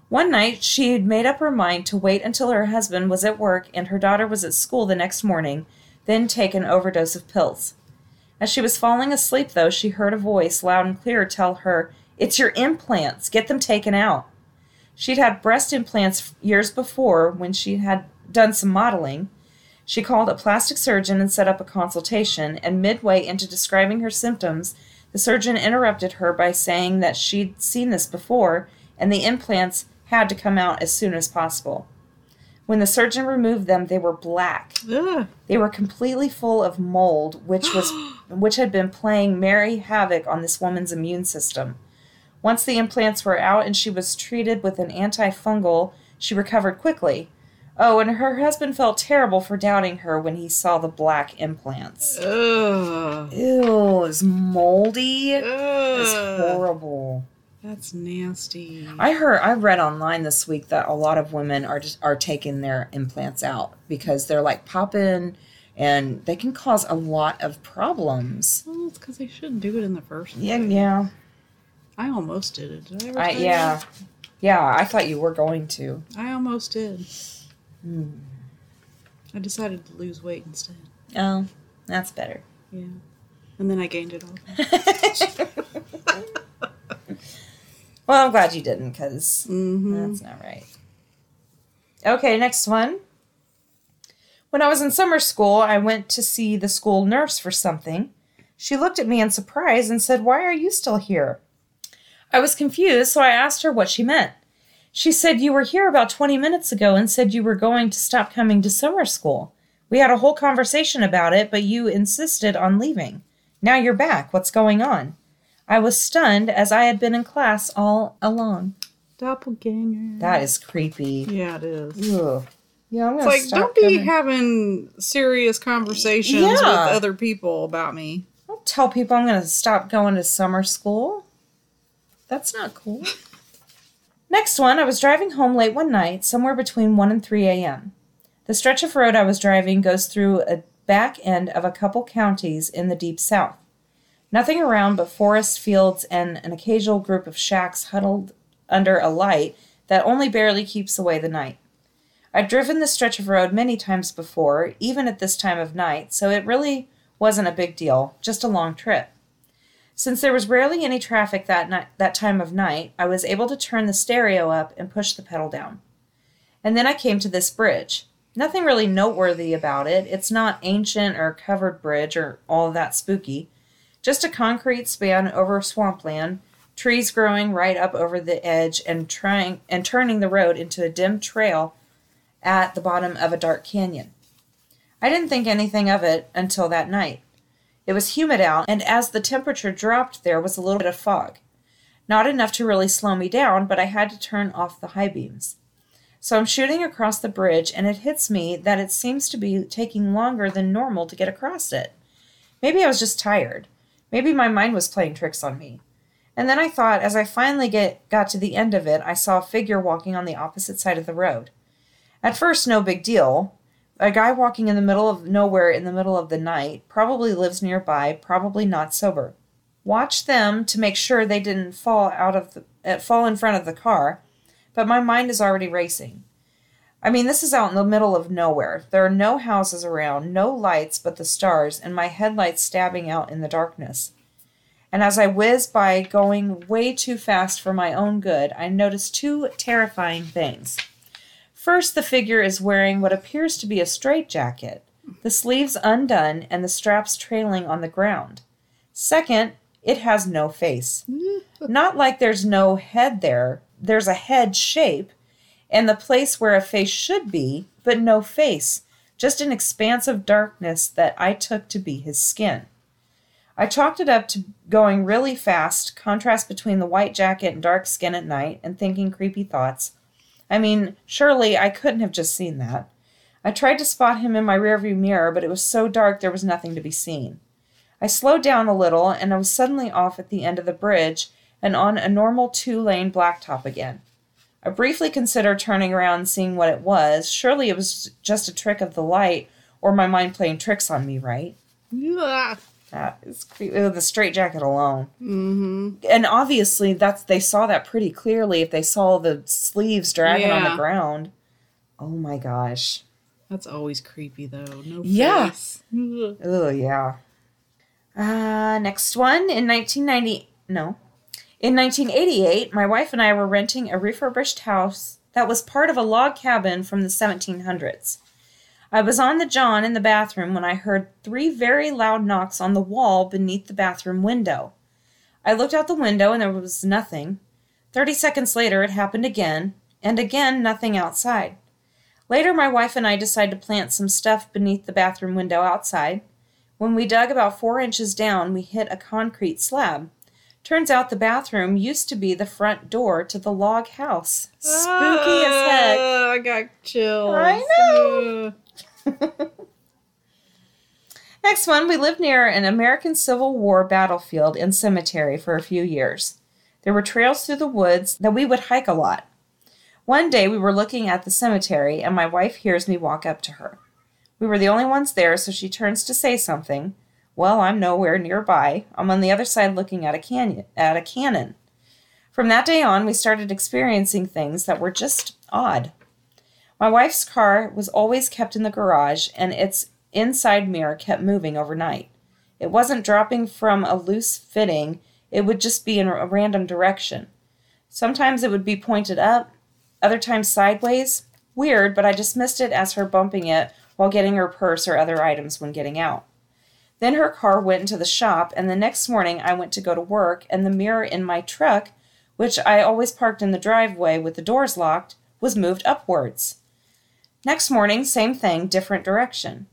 One night, she had made up her mind to wait until her husband was at work and her daughter was at school the next morning, then take an overdose of pills. As she was falling asleep, though, she heard a voice loud and clear tell her, It's your implants, get them taken out. She'd had breast implants years before when she had done some modeling. She called a plastic surgeon and set up a consultation, and midway into describing her symptoms, the surgeon interrupted her by saying that she'd seen this before and the implants had to come out as soon as possible. When the surgeon removed them, they were black. Ugh. They were completely full of mold, which was [GASPS] which had been playing merry havoc on this woman's immune system. Once the implants were out and she was treated with an antifungal, she recovered quickly. Oh, and her husband felt terrible for doubting her when he saw the black implants. Ugh. Ew, it's moldy. It's horrible. That's nasty. I heard I read online this week that a lot of women are just are taking their implants out because they're like popping and they can cause a lot of problems. Well, it's because they shouldn't do it in the first place. Yeah, yeah. I almost did it. Did I ever I yeah. that? Yeah, I thought you were going to. I almost did. Hmm. I decided to lose weight instead. Oh, that's better. Yeah. And then I gained it all. [LAUGHS] well, I'm glad you didn't because Mm-hmm. that's not right. Okay, next one. When I was in summer school, I went to see the school nurse for something. She looked at me in surprise and said, Why are you still here? I was confused, so I asked her what she meant. She said, You were here about 20 minutes ago and said you were going to stop coming to summer school. We had a whole conversation about it, but you insisted on leaving. Now you're back. What's going on? I was stunned as I had been in class all along. Doppelganger. That is creepy. Yeah, it is. Ugh. Yeah, I'm It's gonna like, stop don't be coming. having serious conversations Yeah. with other people about me. Don't tell people I'm gonna stop going to summer school. That's not cool. [LAUGHS] Next one, I was driving home late one night, somewhere between 1 and 3 a.m. The stretch of road I was driving goes through a back end of a couple counties in the deep south. Nothing around but forest, fields, and an occasional group of shacks huddled under a light that only barely keeps away the night. I'd driven this stretch of road many times before, even at this time of night, so it really wasn't a big deal, just a long trip. Since there was rarely any traffic that night, that time of night, I was able to turn the stereo up and push the pedal down. And then I came to this bridge. Nothing really noteworthy about it. It's not ancient or covered bridge or all that spooky. Just a concrete span over swampland, trees growing right up over the edge and trying and turning the road into a dim trail at the bottom of a dark canyon. I didn't think anything of it until that night. It was humid out, and as the temperature dropped, there was a little bit of fog. Not enough to really slow me down, but I had to turn off the high beams. So I'm shooting across the bridge, and it hits me that it seems to be taking longer than normal to get across it. Maybe I was just tired. Maybe my mind was playing tricks on me. And then I thought, as I finally get got to the end of it, I saw a figure walking on the opposite side of the road. At first, no big deal. A guy walking in the middle of nowhere in the middle of the night, probably lives nearby, probably not sober. Watch them to make sure they didn't fall out of the uh, fall in front of the car, but my mind is already racing. I mean, this is out in the middle of nowhere. There are no houses around, no lights but the stars, and my headlights stabbing out in the darkness. And as I whiz by, going way too fast for my own good, I notice two terrifying things. First, the figure is wearing what appears to be a straitjacket, the sleeves undone and the straps trailing on the ground. Second, it has no face. [LAUGHS] Not like there's no head there, there's a head shape and the place where a face should be, but no face, just an expanse of darkness that I took to be his skin. I chalked it up to going really fast, contrast between the white jacket and dark skin at night, and thinking creepy thoughts. I mean, surely I couldn't have just seen that. I tried to spot him in my rearview mirror, but it was so dark there was nothing to be seen. I slowed down a little, and I was suddenly off at the end of the bridge and on a normal two lane blacktop again. I briefly considered turning around and seeing what it was. Surely it was just a trick of the light, or my mind playing tricks on me, right? Ah. That is creepy. Oh, the straitjacket alone. Mm-hmm. And obviously, that's they saw that pretty clearly if they saw the sleeves dragging on the ground. Oh my gosh. That's always creepy though. No Yeah. face. [LAUGHS] Ugh. Oh yeah. Uh, next one in 1990. No, in 1988, my wife and I were renting a refurbished house that was part of a log cabin from the 1700s. I was on the john in the bathroom when I heard three very loud knocks on the wall beneath the bathroom window. I looked out the window and there was nothing. Thirty seconds later, it happened again, and again, nothing outside. Later, my wife and I decided to plant some stuff beneath the bathroom window outside. When we dug about four inches down, we hit a concrete slab. Turns out the bathroom used to be the front door to the log house. Spooky as heck. Ah, I got chills. I know. [LAUGHS] Next one, we lived near an American Civil War battlefield and cemetery for a few years. There were trails through the woods that we would hike a lot. One day we were looking at the cemetery, and my wife hears me walk up to her. We were the only ones there, so she turns to say something. Well, I'm nowhere nearby. I'm on the other side looking at a canyon at a cannon. From that day on, we started experiencing things that were just odd. My wife's car was always kept in the garage, and its inside mirror kept moving overnight. It wasn't dropping from a loose fitting, it would just be in a random direction. Sometimes it would be pointed up, other times sideways. Weird, but I dismissed it as her bumping it while getting her purse or other items when getting out. Then her car went into the shop, and the next morning I went to go to work, and the mirror in my truck, which I always parked in the driveway with the doors locked, was moved upwards. Next morning, same thing, different direction.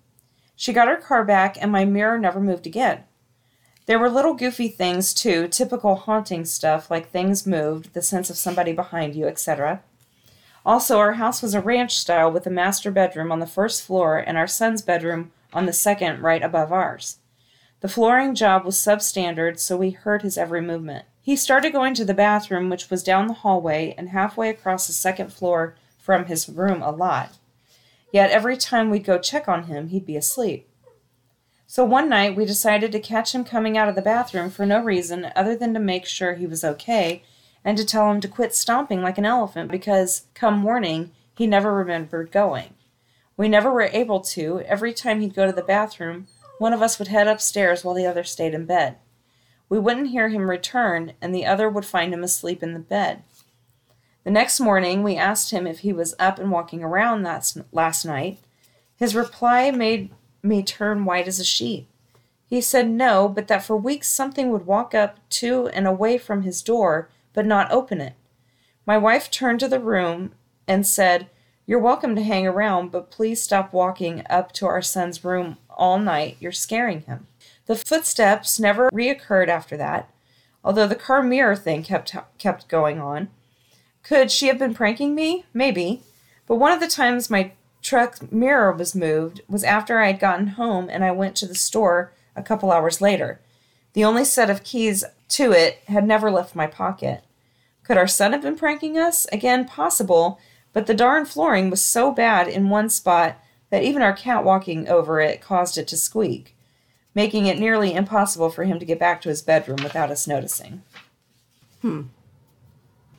She got her car back, and my mirror never moved again. There were little goofy things, too, typical haunting stuff like things moved, the sense of somebody behind you, etc. Also, our house was a ranch style with a master bedroom on the first floor and our son's bedroom on the second, right above ours. The flooring job was substandard, so we heard his every movement. He started going to the bathroom, which was down the hallway and halfway across the second floor from his room a lot. Yet every time we'd go check on him, he'd be asleep. So one night we decided to catch him coming out of the bathroom for no reason other than to make sure he was okay and to tell him to quit stomping like an elephant because, come morning, he never remembered going. We never were able to. Every time he'd go to the bathroom, one of us would head upstairs while the other stayed in bed. We wouldn't hear him return, and the other would find him asleep in the bed. The next morning, we asked him if he was up and walking around that last night. His reply made me turn white as a sheet. He said no, but that for weeks something would walk up to and away from his door, but not open it. My wife turned to the room and said, You're welcome to hang around, but please stop walking up to our son's room all night. You're scaring him. The footsteps never reoccurred after that, although the car mirror thing kept kept going on. Could she have been pranking me? Maybe. But one of the times my truck mirror was moved was after I had gotten home and I went to the store a couple hours later. The only set of keys to it had never left my pocket. Could our son have been pranking us? Again, possible, but the darn flooring was so bad in one spot that even our cat walking over it caused it to squeak, making it nearly impossible for him to get back to his bedroom without us noticing. Hmm.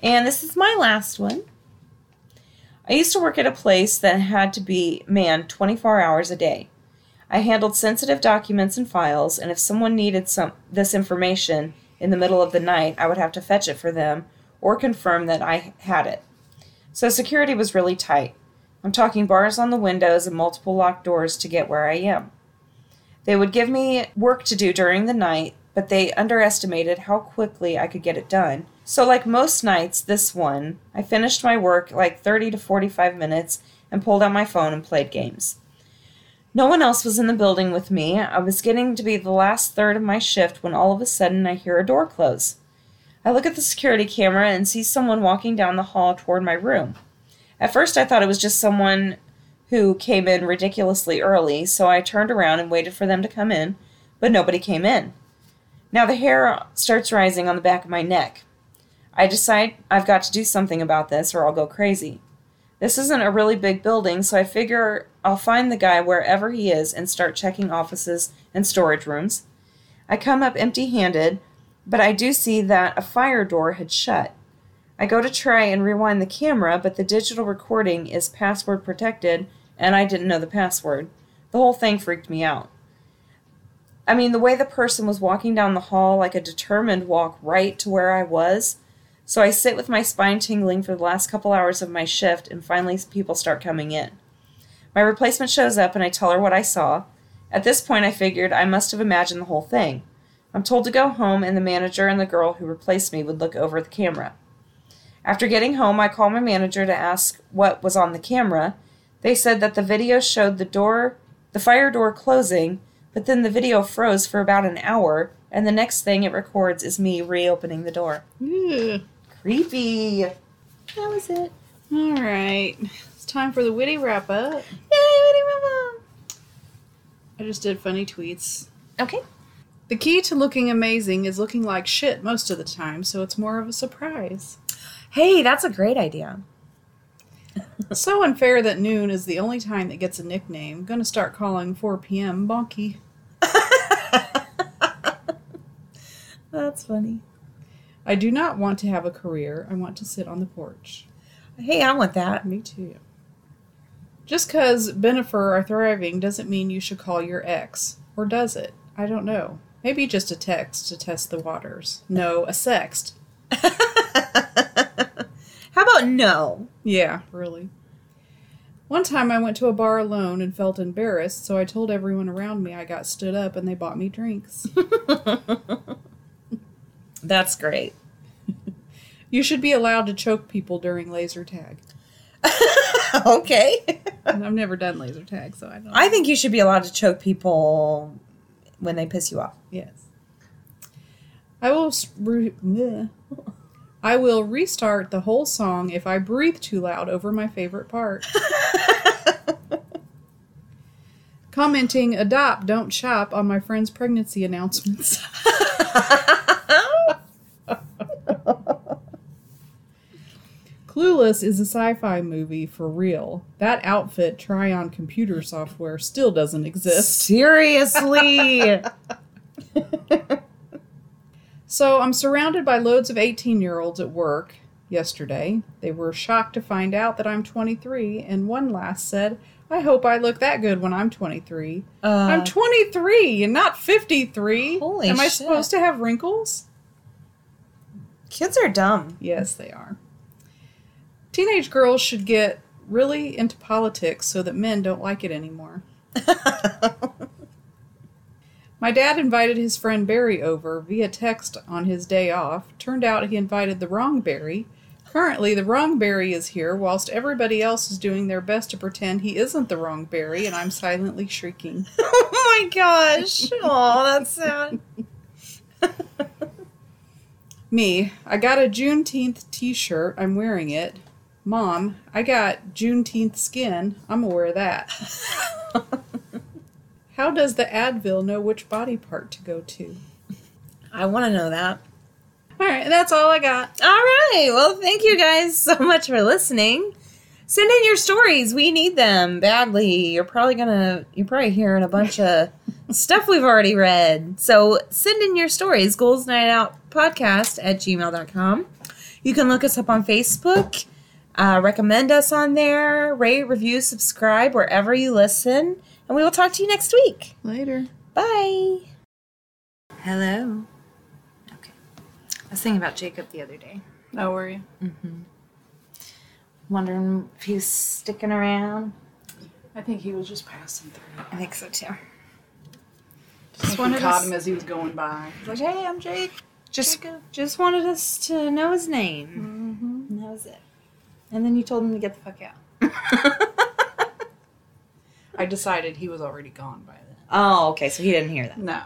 And this is my last one. I used to work at a place that had to be manned 24 hours a day. I handled sensitive documents and files, and if someone needed some this information in the middle of the night, I would have to fetch it for them or confirm that I had it. So security was really tight. I'm talking bars on the windows and multiple locked doors to get where I am. They would give me work to do during the night, but they underestimated how quickly I could get it done. So, like most nights, this one, I finished my work like 30 to 45 minutes and pulled out my phone and played games. No one else was in the building with me. I was getting to be the last third of my shift when all of a sudden I hear a door close. I look at the security camera and see someone walking down the hall toward my room. At first, I thought it was just someone who came in ridiculously early, so I turned around and waited for them to come in, but nobody came in. Now the hair starts rising on the back of my neck. I decide I've got to do something about this or I'll go crazy. This isn't a really big building, so I figure I'll find the guy wherever he is and start checking offices and storage rooms. I come up empty handed, but I do see that a fire door had shut. I go to try and rewind the camera, but the digital recording is password protected and I didn't know the password. The whole thing freaked me out. I mean, the way the person was walking down the hall like a determined walk right to where I was. So I sit with my spine tingling for the last couple hours of my shift, and finally people start coming in. My replacement shows up, and I tell her what I saw. At this point, I figured I must have imagined the whole thing. I'm told to go home, and the manager and the girl who replaced me would look over the camera. After getting home, I call my manager to ask what was on the camera, they said that the video showed the door, the fire door closing, but then the video froze for about an hour, and the next thing it records is me reopening the door. Creepy. That was it. All right. It's time for the witty wrap up. Yay, Witty Mama! I just did funny tweets. Okay. The key to looking amazing is looking like shit most of the time, so it's more of a surprise. Hey, that's a great idea. [LAUGHS] so unfair that noon is the only time that gets a nickname. Gonna start calling 4 p.m. Bonky. [LAUGHS] That's funny. I do not want to have a career. I want to sit on the porch. Hey, I want that. Me too. Just because Bennifer are thriving doesn't mean you should call your ex. Or does it? I don't know. Maybe just a text to test the waters. No, a sext. [LAUGHS] How about no? Yeah, really. One time I went to a bar alone and felt embarrassed, so I told everyone around me I got stood up and they bought me drinks. [LAUGHS] That's great. You should be allowed to choke people during laser tag. [LAUGHS] okay. And I've never done laser tag, so I don't I think you should be allowed to choke people when they piss you off. Yes. I will re- I will restart the whole song if I breathe too loud over my favorite part. [LAUGHS] Commenting adopt, don't shop on my friend's pregnancy announcements. [LAUGHS] Clueless is a sci-fi movie for real. That outfit try on computer software still doesn't exist. Seriously. [LAUGHS] So I'm surrounded by loads of 18 year olds at work yesterday. They were shocked to find out that I'm 23, and one last said, I hope I look that good when I'm 23. Uh, I'm 23 and not 53. Holy Am I shit. supposed to have wrinkles? kids are dumb. Yes, they are. Teenage girls should get really into politics so that men don't like it anymore. [LAUGHS] My dad invited his friend Barry over via text on his day off. Turned out he invited the wrong Barry. Currently, the wrong Barry is here, whilst everybody else is doing their best to pretend he isn't the wrong Barry, and I'm silently shrieking. [LAUGHS] oh my gosh. Oh, that's sad. [LAUGHS] Me, I got a Juneteenth t shirt. I'm wearing it. Mom, I got Juneteenth skin. I'm aware of that. [LAUGHS] How does the Advil know which body part to go to? I want to know that. All right, that's all I got. All right. Well, thank you guys so much for listening. Send in your stories. We need them badly. You're probably gonna you're probably hearing a bunch of [LAUGHS] stuff we've already read. So send in your stories. Ghouls Night Out Podcast at gmail.com. You can look us up on Facebook. Uh, recommend us on there. Rate, review, subscribe wherever you listen. And we will talk to you next week. Later. Bye. Hello. Okay. I was thinking about Jacob the other day. Oh, were you? Mm-hmm. Wondering if he's sticking around. I think he was just passing through. I think so too. Just wanted to caught us- him as he was going by. He's like, "Hey, I'm Jake." Just Jacob. just wanted us to know his name. Mm-hmm. And that was it. And then you told him to get the fuck out. [LAUGHS] I decided he was already gone by then. oh, okay, so he didn't hear that. No.